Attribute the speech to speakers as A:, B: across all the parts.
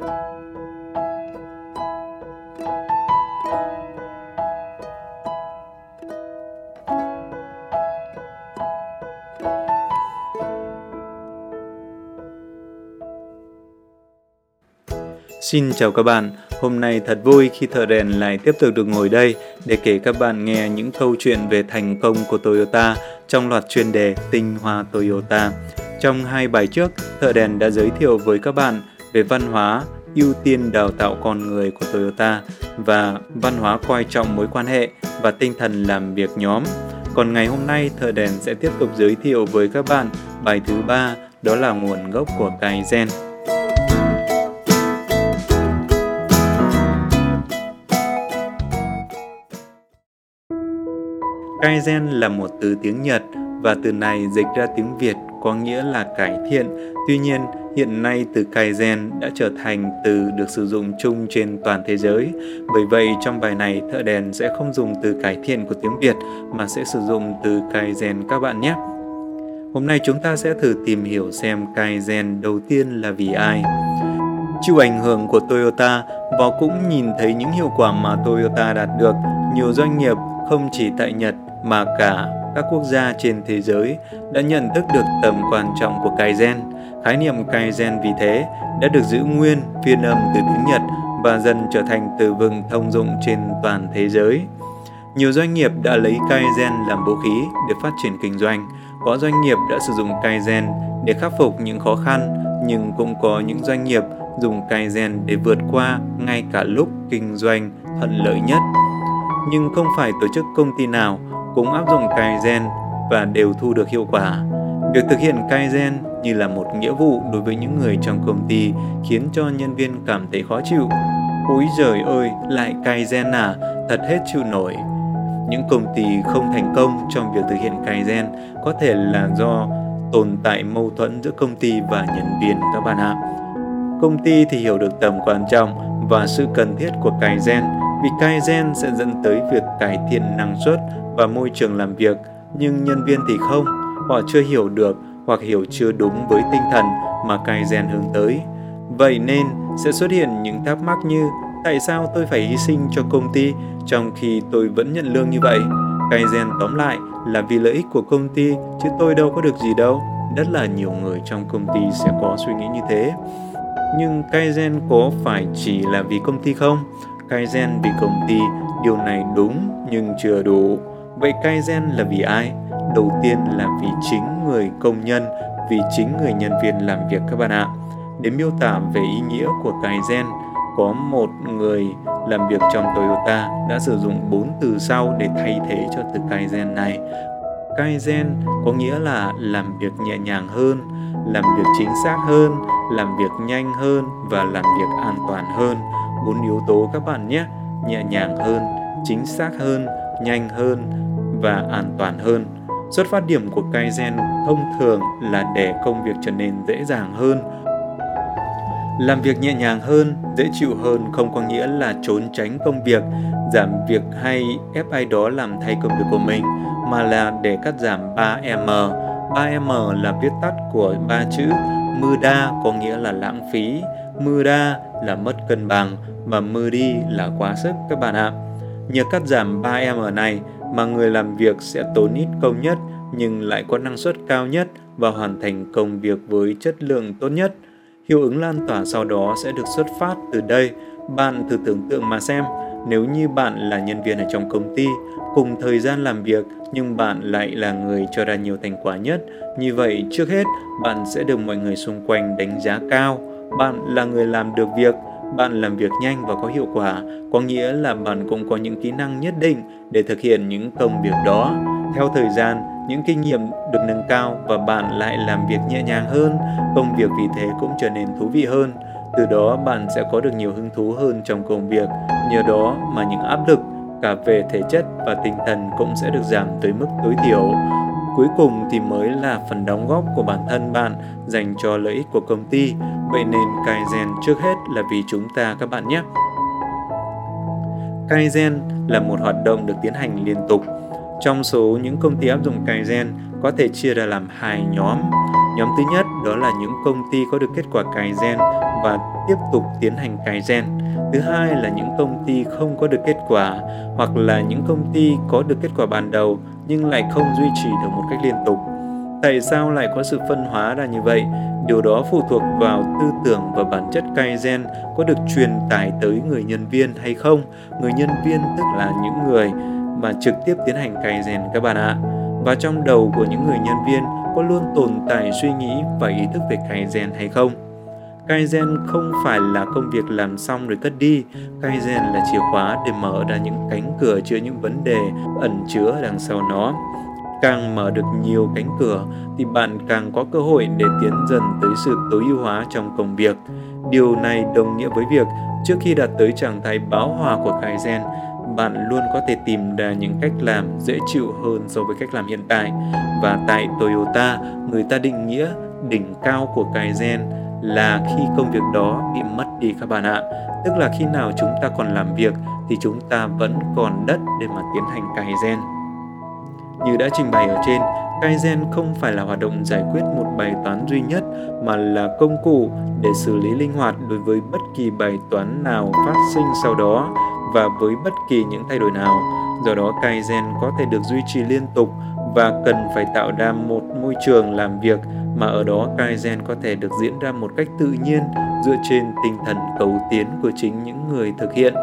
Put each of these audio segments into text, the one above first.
A: Xin chào các bạn, hôm nay thật vui khi Thợ Đèn lại tiếp tục được ngồi đây để kể các bạn nghe những câu chuyện về thành công của Toyota trong loạt chuyên đề Tinh Hoa Toyota. Trong hai bài trước, Thợ Đèn đã giới thiệu với các bạn về văn hóa, ưu tiên đào tạo con người của Toyota và văn hóa coi trọng mối quan hệ và tinh thần làm việc nhóm. Còn ngày hôm nay, Thợ Đèn sẽ tiếp tục giới thiệu với các bạn bài thứ ba, đó là nguồn gốc của Kaizen. Kaizen là một từ tiếng Nhật và từ này dịch ra tiếng Việt có nghĩa là cải thiện. Tuy nhiên, hiện nay từ Kaizen đã trở thành từ được sử dụng chung trên toàn thế giới. Bởi vậy, trong bài này, thợ đèn sẽ không dùng từ cải thiện của tiếng Việt mà sẽ sử dụng từ Kaizen các bạn nhé. Hôm nay chúng ta sẽ thử tìm hiểu xem Kaizen đầu tiên là vì ai. Chịu ảnh hưởng của Toyota và cũng nhìn thấy những hiệu quả mà Toyota đạt được, nhiều doanh nghiệp không chỉ tại Nhật mà cả các quốc gia trên thế giới đã nhận thức được tầm quan trọng của Kaizen. Khái niệm Kaizen vì thế đã được giữ nguyên phiên âm từ tiếng Nhật và dần trở thành từ vựng thông dụng trên toàn thế giới. Nhiều doanh nghiệp đã lấy Kaizen làm vũ khí để phát triển kinh doanh. Có doanh nghiệp đã sử dụng Kaizen để khắc phục những khó khăn, nhưng cũng có những doanh nghiệp dùng Kaizen để vượt qua ngay cả lúc kinh doanh thuận lợi nhất. Nhưng không phải tổ chức công ty nào cũng áp dụng Kaizen và đều thu được hiệu quả. Việc thực hiện Kaizen như là một nghĩa vụ đối với những người trong công ty khiến cho nhân viên cảm thấy khó chịu. Úi giời ơi, lại Kaizen à, thật hết chịu nổi. Những công ty không thành công trong việc thực hiện Kaizen có thể là do tồn tại mâu thuẫn giữa công ty và nhân viên các bạn ạ. Công ty thì hiểu được tầm quan trọng và sự cần thiết của Kaizen vì Kaizen sẽ dẫn tới việc cải thiện năng suất và môi trường làm việc, nhưng nhân viên thì không, họ chưa hiểu được hoặc hiểu chưa đúng với tinh thần mà Kaizen hướng tới. Vậy nên sẽ xuất hiện những thắc mắc như tại sao tôi phải hy sinh cho công ty trong khi tôi vẫn nhận lương như vậy? Kaizen tóm lại là vì lợi ích của công ty chứ tôi đâu có được gì đâu. Rất là nhiều người trong công ty sẽ có suy nghĩ như thế. Nhưng Kaizen có phải chỉ là vì công ty không? Kaizen vì công ty, điều này đúng nhưng chưa đủ. Vậy Kaizen là vì ai? Đầu tiên là vì chính người công nhân, vì chính người nhân viên làm việc các bạn ạ. Để miêu tả về ý nghĩa của Kaizen, có một người làm việc trong Toyota đã sử dụng bốn từ sau để thay thế cho từ Kaizen này. Kaizen có nghĩa là làm việc nhẹ nhàng hơn, làm việc chính xác hơn, làm việc nhanh hơn và làm việc an toàn hơn. Bốn yếu tố các bạn nhé, nhẹ nhàng hơn, chính xác hơn, nhanh hơn và an toàn hơn. Xuất phát điểm của Kaizen thông thường là để công việc trở nên dễ dàng hơn. Làm việc nhẹ nhàng hơn, dễ chịu hơn không có nghĩa là trốn tránh công việc, giảm việc hay ép ai đó làm thay công việc của mình, mà là để cắt giảm 3M. 3M là viết tắt của ba chữ Muda có nghĩa là lãng phí, Muda là mất cân bằng và Mudi là quá sức các bạn ạ. Nhờ cắt giảm 3M này, mà người làm việc sẽ tốn ít công nhất nhưng lại có năng suất cao nhất và hoàn thành công việc với chất lượng tốt nhất. Hiệu ứng lan tỏa sau đó sẽ được xuất phát từ đây. Bạn thử tưởng tượng mà xem, nếu như bạn là nhân viên ở trong công ty, cùng thời gian làm việc nhưng bạn lại là người cho ra nhiều thành quả nhất, như vậy trước hết bạn sẽ được mọi người xung quanh đánh giá cao. Bạn là người làm được việc, bạn làm việc nhanh và có hiệu quả, có nghĩa là bạn cũng có những kỹ năng nhất định để thực hiện những công việc đó. Theo thời gian, những kinh nghiệm được nâng cao và bạn lại làm việc nhẹ nhàng hơn, công việc vì thế cũng trở nên thú vị hơn. Từ đó bạn sẽ có được nhiều hứng thú hơn trong công việc, nhờ đó mà những áp lực cả về thể chất và tinh thần cũng sẽ được giảm tới mức tối thiểu. Cuối cùng thì mới là phần đóng góp của bản thân bạn dành cho lợi ích của công ty. Vậy nên Kaizen trước hết là vì chúng ta các bạn nhé. Kaizen là một hoạt động được tiến hành liên tục. Trong số những công ty áp dụng Kaizen có thể chia ra làm hai nhóm. Nhóm thứ nhất đó là những công ty có được kết quả cài gen và tiếp tục tiến hành cài gen. Thứ hai là những công ty không có được kết quả hoặc là những công ty có được kết quả ban đầu nhưng lại không duy trì được một cách liên tục. Tại sao lại có sự phân hóa ra như vậy? Điều đó phụ thuộc vào tư tưởng và bản chất cai gen có được truyền tải tới người nhân viên hay không. Người nhân viên tức là những người mà trực tiếp tiến hành cai gen các bạn ạ. Và trong đầu của những người nhân viên có luôn tồn tại suy nghĩ và ý thức về Kaizen gen hay không? Kaizen không phải là công việc làm xong rồi cất đi. Kaizen là chìa khóa để mở ra những cánh cửa chứa những vấn đề ẩn chứa đằng sau nó. Càng mở được nhiều cánh cửa thì bạn càng có cơ hội để tiến dần tới sự tối ưu hóa trong công việc. Điều này đồng nghĩa với việc trước khi đạt tới trạng thái báo hòa của Kaizen, bạn luôn có thể tìm ra những cách làm dễ chịu hơn so với cách làm hiện tại. Và tại Toyota, người ta định nghĩa đỉnh cao của Kaizen là khi công việc đó bị mất đi các bạn ạ. Tức là khi nào chúng ta còn làm việc thì chúng ta vẫn còn đất để mà tiến hành Kaizen. Như đã trình bày ở trên, Kaizen không phải là hoạt động giải quyết một bài toán duy nhất mà là công cụ để xử lý linh hoạt đối với bất kỳ bài toán nào phát sinh sau đó và với bất kỳ những thay đổi nào. Do đó Kaizen có thể được duy trì liên tục và cần phải tạo ra một môi trường làm việc mà ở đó Kaizen có thể được diễn ra một cách tự nhiên dựa trên tinh thần cầu tiến của chính những người thực hiện.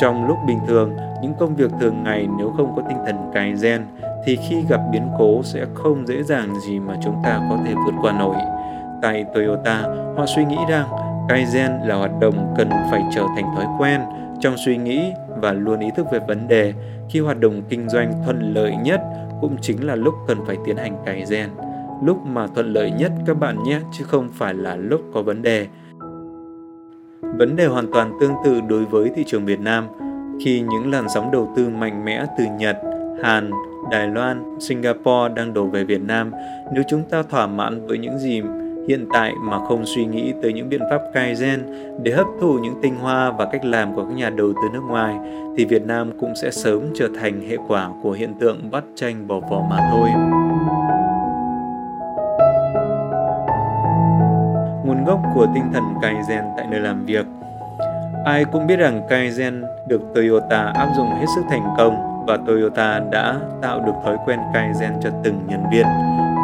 A: Trong lúc bình thường, những công việc thường ngày nếu không có tinh thần Kaizen thì khi gặp biến cố sẽ không dễ dàng gì mà chúng ta có thể vượt qua nổi. Tại Toyota, họ suy nghĩ rằng Kaizen là hoạt động cần phải trở thành thói quen trong suy nghĩ và luôn ý thức về vấn đề. Khi hoạt động kinh doanh thuận lợi nhất cũng chính là lúc cần phải tiến hành Kaizen lúc mà thuận lợi nhất các bạn nhé chứ không phải là lúc có vấn đề. Vấn đề hoàn toàn tương tự đối với thị trường Việt Nam. Khi những làn sóng đầu tư mạnh mẽ từ Nhật, Hàn, Đài Loan, Singapore đang đổ về Việt Nam, nếu chúng ta thỏa mãn với những gì hiện tại mà không suy nghĩ tới những biện pháp Kaizen để hấp thụ những tinh hoa và cách làm của các nhà đầu tư nước ngoài, thì Việt Nam cũng sẽ sớm trở thành hệ quả của hiện tượng bắt tranh bỏ vỏ mà thôi. nguồn gốc của tinh thần Kaizen tại nơi làm việc. Ai cũng biết rằng Kaizen được Toyota áp dụng hết sức thành công và Toyota đã tạo được thói quen Kaizen cho từng nhân viên.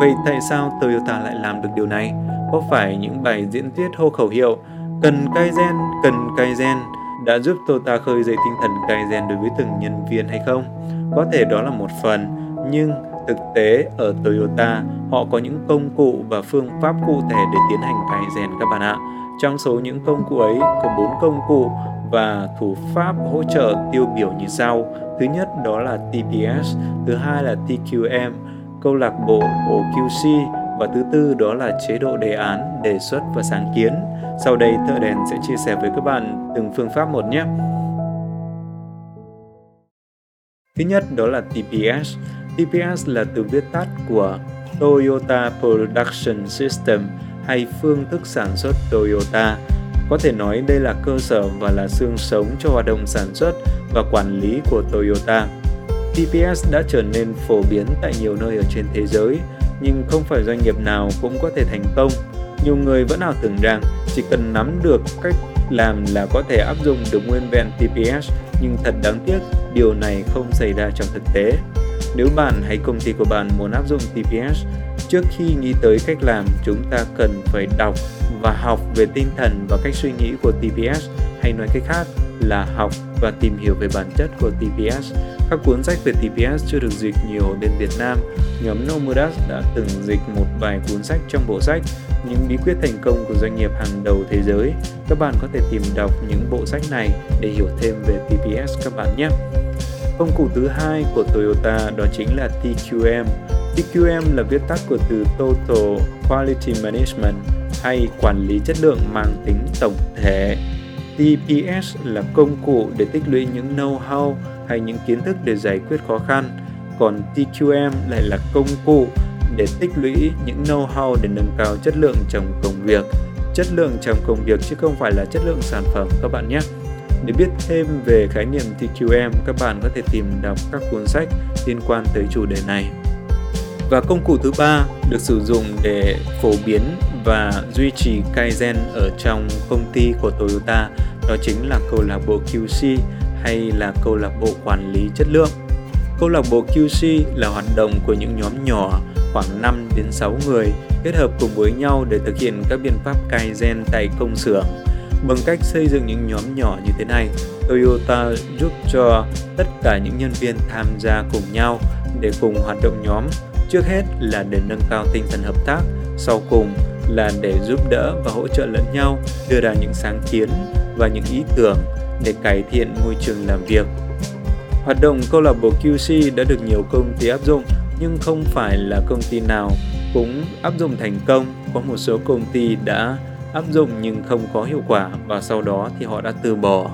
A: Vậy tại sao Toyota lại làm được điều này? Có phải những bài diễn thuyết hô khẩu hiệu cần Kaizen, cần Kaizen đã giúp Toyota khơi dậy tinh thần Kaizen đối với từng nhân viên hay không? Có thể đó là một phần, nhưng Thực tế, ở Toyota, họ có những công cụ và phương pháp cụ thể để tiến hành Kaizen các bạn ạ. Trong số những công cụ ấy có bốn công cụ và thủ pháp hỗ trợ tiêu biểu như sau. Thứ nhất đó là TPS, thứ hai là TQM, câu lạc bộ OQC và thứ tư đó là chế độ đề án, đề xuất và sáng kiến. Sau đây thợ đèn sẽ chia sẻ với các bạn từng phương pháp một nhé. Thứ nhất đó là TPS. TPS là từ viết tắt của Toyota Production System hay phương thức sản xuất Toyota. Có thể nói đây là cơ sở và là xương sống cho hoạt động sản xuất và quản lý của Toyota. TPS đã trở nên phổ biến tại nhiều nơi ở trên thế giới, nhưng không phải doanh nghiệp nào cũng có thể thành công. Nhiều người vẫn ảo tưởng rằng chỉ cần nắm được cách làm là có thể áp dụng được nguyên vẹn TPS, nhưng thật đáng tiếc, điều này không xảy ra trong thực tế. Nếu bạn hay công ty của bạn muốn áp dụng TPS, trước khi nghĩ tới cách làm, chúng ta cần phải đọc và học về tinh thần và cách suy nghĩ của TPS, hay nói cách khác là học và tìm hiểu về bản chất của TPS. Các cuốn sách về TPS chưa được dịch nhiều đến bên Việt Nam. Nhóm Nomodas đã từng dịch một vài cuốn sách trong bộ sách, những bí quyết thành công của doanh nghiệp hàng đầu thế giới. Các bạn có thể tìm đọc những bộ sách này để hiểu thêm về TPS các bạn nhé. Công cụ thứ hai của Toyota đó chính là TQM. TQM là viết tắt của từ Total Quality Management, hay quản lý chất lượng mang tính tổng thể. TPS là công cụ để tích lũy những know-how hay những kiến thức để giải quyết khó khăn, còn TQM lại là công cụ để tích lũy những know-how để nâng cao chất lượng trong công việc. Chất lượng trong công việc chứ không phải là chất lượng sản phẩm các bạn nhé. Để biết thêm về khái niệm TQM, các bạn có thể tìm đọc các cuốn sách liên quan tới chủ đề này. Và công cụ thứ ba được sử dụng để phổ biến và duy trì Kaizen ở trong công ty của Toyota đó chính là câu lạc bộ QC hay là câu lạc bộ quản lý chất lượng. Câu lạc bộ QC là hoạt động của những nhóm nhỏ khoảng 5 đến 6 người kết hợp cùng với nhau để thực hiện các biện pháp Kaizen tại công xưởng. Bằng cách xây dựng những nhóm nhỏ như thế này, Toyota giúp cho tất cả những nhân viên tham gia cùng nhau để cùng hoạt động nhóm. Trước hết là để nâng cao tinh thần hợp tác, sau cùng là để giúp đỡ và hỗ trợ lẫn nhau, đưa ra những sáng kiến và những ý tưởng để cải thiện môi trường làm việc. Hoạt động câu lạc bộ QC đã được nhiều công ty áp dụng, nhưng không phải là công ty nào cũng áp dụng thành công. Có một số công ty đã áp dụng nhưng không có hiệu quả và sau đó thì họ đã từ bỏ.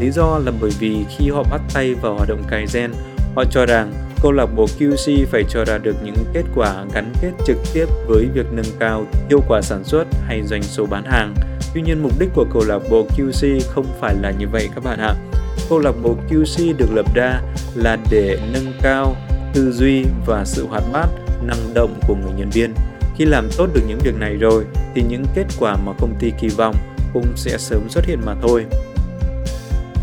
A: Lý do là bởi vì khi họ bắt tay vào hoạt động Kaizen, họ cho rằng câu lạc bộ QC phải cho ra được những kết quả gắn kết trực tiếp với việc nâng cao hiệu quả sản xuất hay doanh số bán hàng. Tuy nhiên mục đích của câu lạc bộ QC không phải là như vậy các bạn ạ. Câu lạc bộ QC được lập ra là để nâng cao tư duy và sự hoạt bát, năng động của người nhân viên. Khi làm tốt được những việc này rồi thì những kết quả mà công ty kỳ vọng cũng sẽ sớm xuất hiện mà thôi.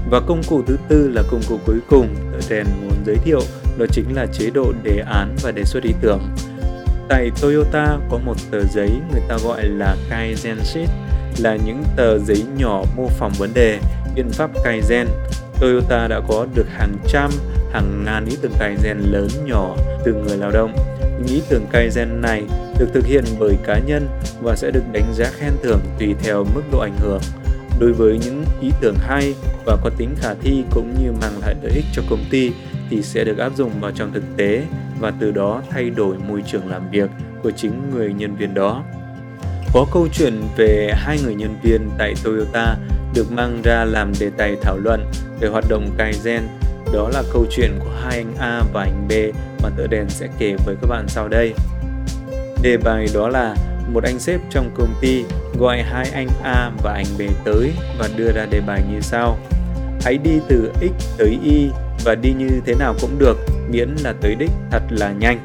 A: Và công cụ thứ tư là công cụ cuối cùng tờ rèn muốn giới thiệu đó chính là chế độ đề án và đề xuất ý tưởng. Tại Toyota có một tờ giấy người ta gọi là Kaizen Sheet là những tờ giấy nhỏ mô phỏng vấn đề, biện pháp Kaizen. Toyota đã có được hàng trăm, hàng ngàn ý tưởng Kaizen lớn nhỏ từ người lao động. Những ý tưởng Kaizen này được thực hiện bởi cá nhân và sẽ được đánh giá khen thưởng tùy theo mức độ ảnh hưởng. Đối với những ý tưởng hay và có tính khả thi cũng như mang lại lợi ích cho công ty thì sẽ được áp dụng vào trong thực tế và từ đó thay đổi môi trường làm việc của chính người nhân viên đó. Có câu chuyện về hai người nhân viên tại Toyota được mang ra làm đề tài thảo luận về hoạt động Kaizen. Đó là câu chuyện của hai anh A và anh B mà tựa đèn sẽ kể với các bạn sau đây. Đề bài đó là một anh sếp trong công ty gọi hai anh A và anh B tới và đưa ra đề bài như sau. Hãy đi từ X tới Y và đi như thế nào cũng được, miễn là tới đích thật là nhanh.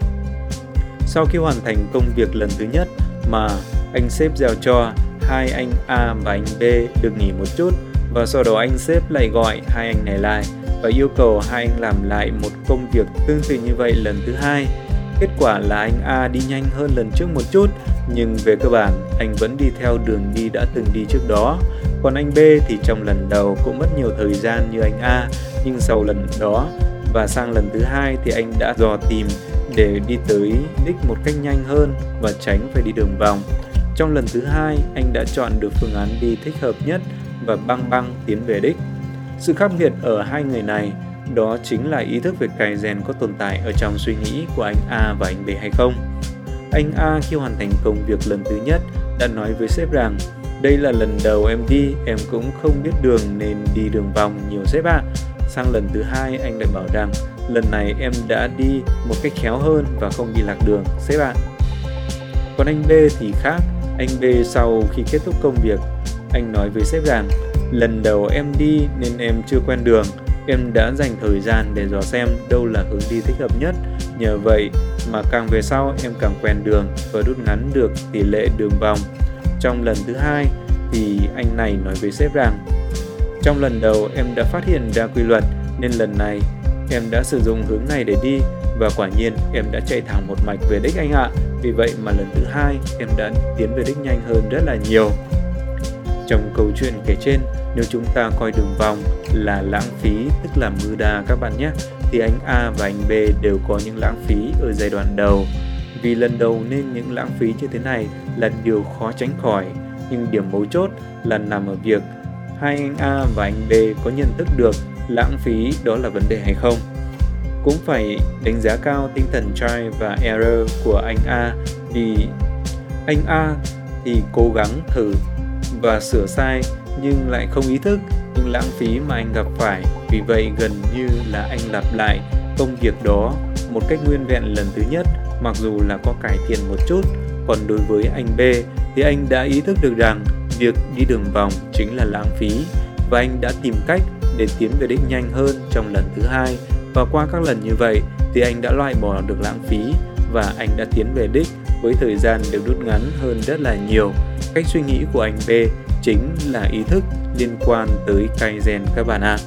A: Sau khi hoàn thành công việc lần thứ nhất mà anh sếp giao cho, hai anh A và anh B được nghỉ một chút và sau đó anh sếp lại gọi hai anh này lại và yêu cầu hai anh làm lại một công việc tương tự như vậy lần thứ hai. Kết quả là anh A đi nhanh hơn lần trước một chút, nhưng về cơ bản anh vẫn đi theo đường đi đã từng đi trước đó. Còn anh B thì trong lần đầu cũng mất nhiều thời gian như anh A, nhưng sau lần đó và sang lần thứ hai thì anh đã dò tìm để đi tới đích một cách nhanh hơn và tránh phải đi đường vòng. Trong lần thứ hai, anh đã chọn được phương án đi thích hợp nhất và băng băng tiến về đích. Sự khác biệt ở hai người này đó chính là ý thức về cài rèn có tồn tại ở trong suy nghĩ của anh A và anh B hay không. Anh A khi hoàn thành công việc lần thứ nhất đã nói với sếp rằng đây là lần đầu em đi, em cũng không biết đường nên đi đường vòng nhiều sếp ạ. À. Sang lần thứ hai anh lại bảo rằng lần này em đã đi một cách khéo hơn và không đi lạc đường sếp ạ. À. Còn anh B thì khác, anh B sau khi kết thúc công việc, anh nói với sếp rằng lần đầu em đi nên em chưa quen đường, em đã dành thời gian để dò xem đâu là hướng đi thích hợp nhất. Nhờ vậy mà càng về sau em càng quen đường và rút ngắn được tỷ lệ đường vòng. Trong lần thứ hai thì anh này nói với sếp rằng trong lần đầu em đã phát hiện ra quy luật nên lần này em đã sử dụng hướng này để đi và quả nhiên em đã chạy thẳng một mạch về đích anh ạ. Vì vậy mà lần thứ hai em đã tiến về đích nhanh hơn rất là nhiều. Trong câu chuyện kể trên, nếu chúng ta coi đường vòng là lãng phí tức là mưu đa các bạn nhé, thì anh A và anh B đều có những lãng phí ở giai đoạn đầu. Vì lần đầu nên những lãng phí như thế này là điều khó tránh khỏi, nhưng điểm mấu chốt là nằm ở việc hai anh A và anh B có nhận thức được lãng phí đó là vấn đề hay không. Cũng phải đánh giá cao tinh thần try và error của anh A vì anh A thì cố gắng thử và sửa sai nhưng lại không ý thức những lãng phí mà anh gặp phải. Vì vậy gần như là anh lặp lại công việc đó một cách nguyên vẹn lần thứ nhất, mặc dù là có cải thiện một chút. Còn đối với anh B thì anh đã ý thức được rằng việc đi đường vòng chính là lãng phí và anh đã tìm cách để tiến về đích nhanh hơn trong lần thứ hai và qua các lần như vậy thì anh đã loại bỏ được lãng phí và anh đã tiến về đích với thời gian được rút ngắn hơn rất là nhiều. Cách suy nghĩ của anh B chính là ý thức liên quan tới Kaizen các bạn ạ. À.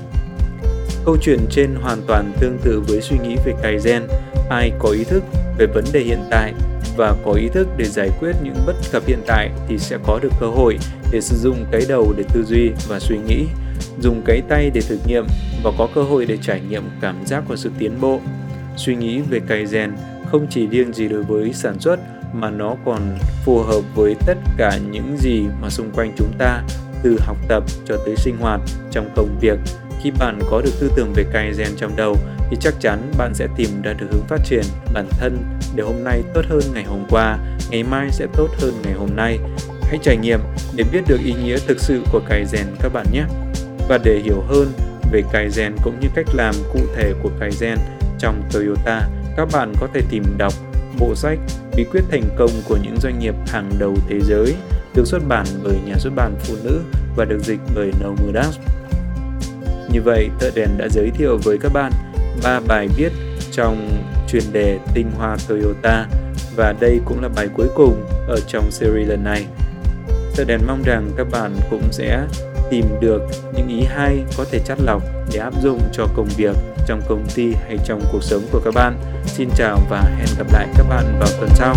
A: Câu chuyện trên hoàn toàn tương tự với suy nghĩ về Kaizen. Ai có ý thức về vấn đề hiện tại và có ý thức để giải quyết những bất cập hiện tại thì sẽ có được cơ hội để sử dụng cái đầu để tư duy và suy nghĩ, dùng cái tay để thực nghiệm và có cơ hội để trải nghiệm cảm giác của sự tiến bộ. Suy nghĩ về Kaizen không chỉ riêng gì đối với sản xuất mà nó còn phù hợp với tất cả những gì mà xung quanh chúng ta từ học tập cho tới sinh hoạt trong công việc khi bạn có được tư tưởng về cài Kaizen trong đầu thì chắc chắn bạn sẽ tìm ra được hướng phát triển bản thân để hôm nay tốt hơn ngày hôm qua, ngày mai sẽ tốt hơn ngày hôm nay. Hãy trải nghiệm để biết được ý nghĩa thực sự của cài rèn các bạn nhé. Và để hiểu hơn về Kaizen cũng như cách làm cụ thể của Kaizen trong Toyota, các bạn có thể tìm đọc bộ sách Bí quyết thành công của những doanh nghiệp hàng đầu thế giới được xuất bản bởi nhà xuất bản phụ nữ và được dịch bởi Nomudas. Như vậy, Thợ Đèn đã giới thiệu với các bạn ba bài viết trong chuyên đề Tinh hoa Toyota và đây cũng là bài cuối cùng ở trong series lần này. Thợ Đèn mong rằng các bạn cũng sẽ tìm được những ý hay có thể chắt lọc để áp dụng cho công việc trong công ty hay trong cuộc sống của các bạn. Xin chào và hẹn gặp lại các bạn vào tuần sau.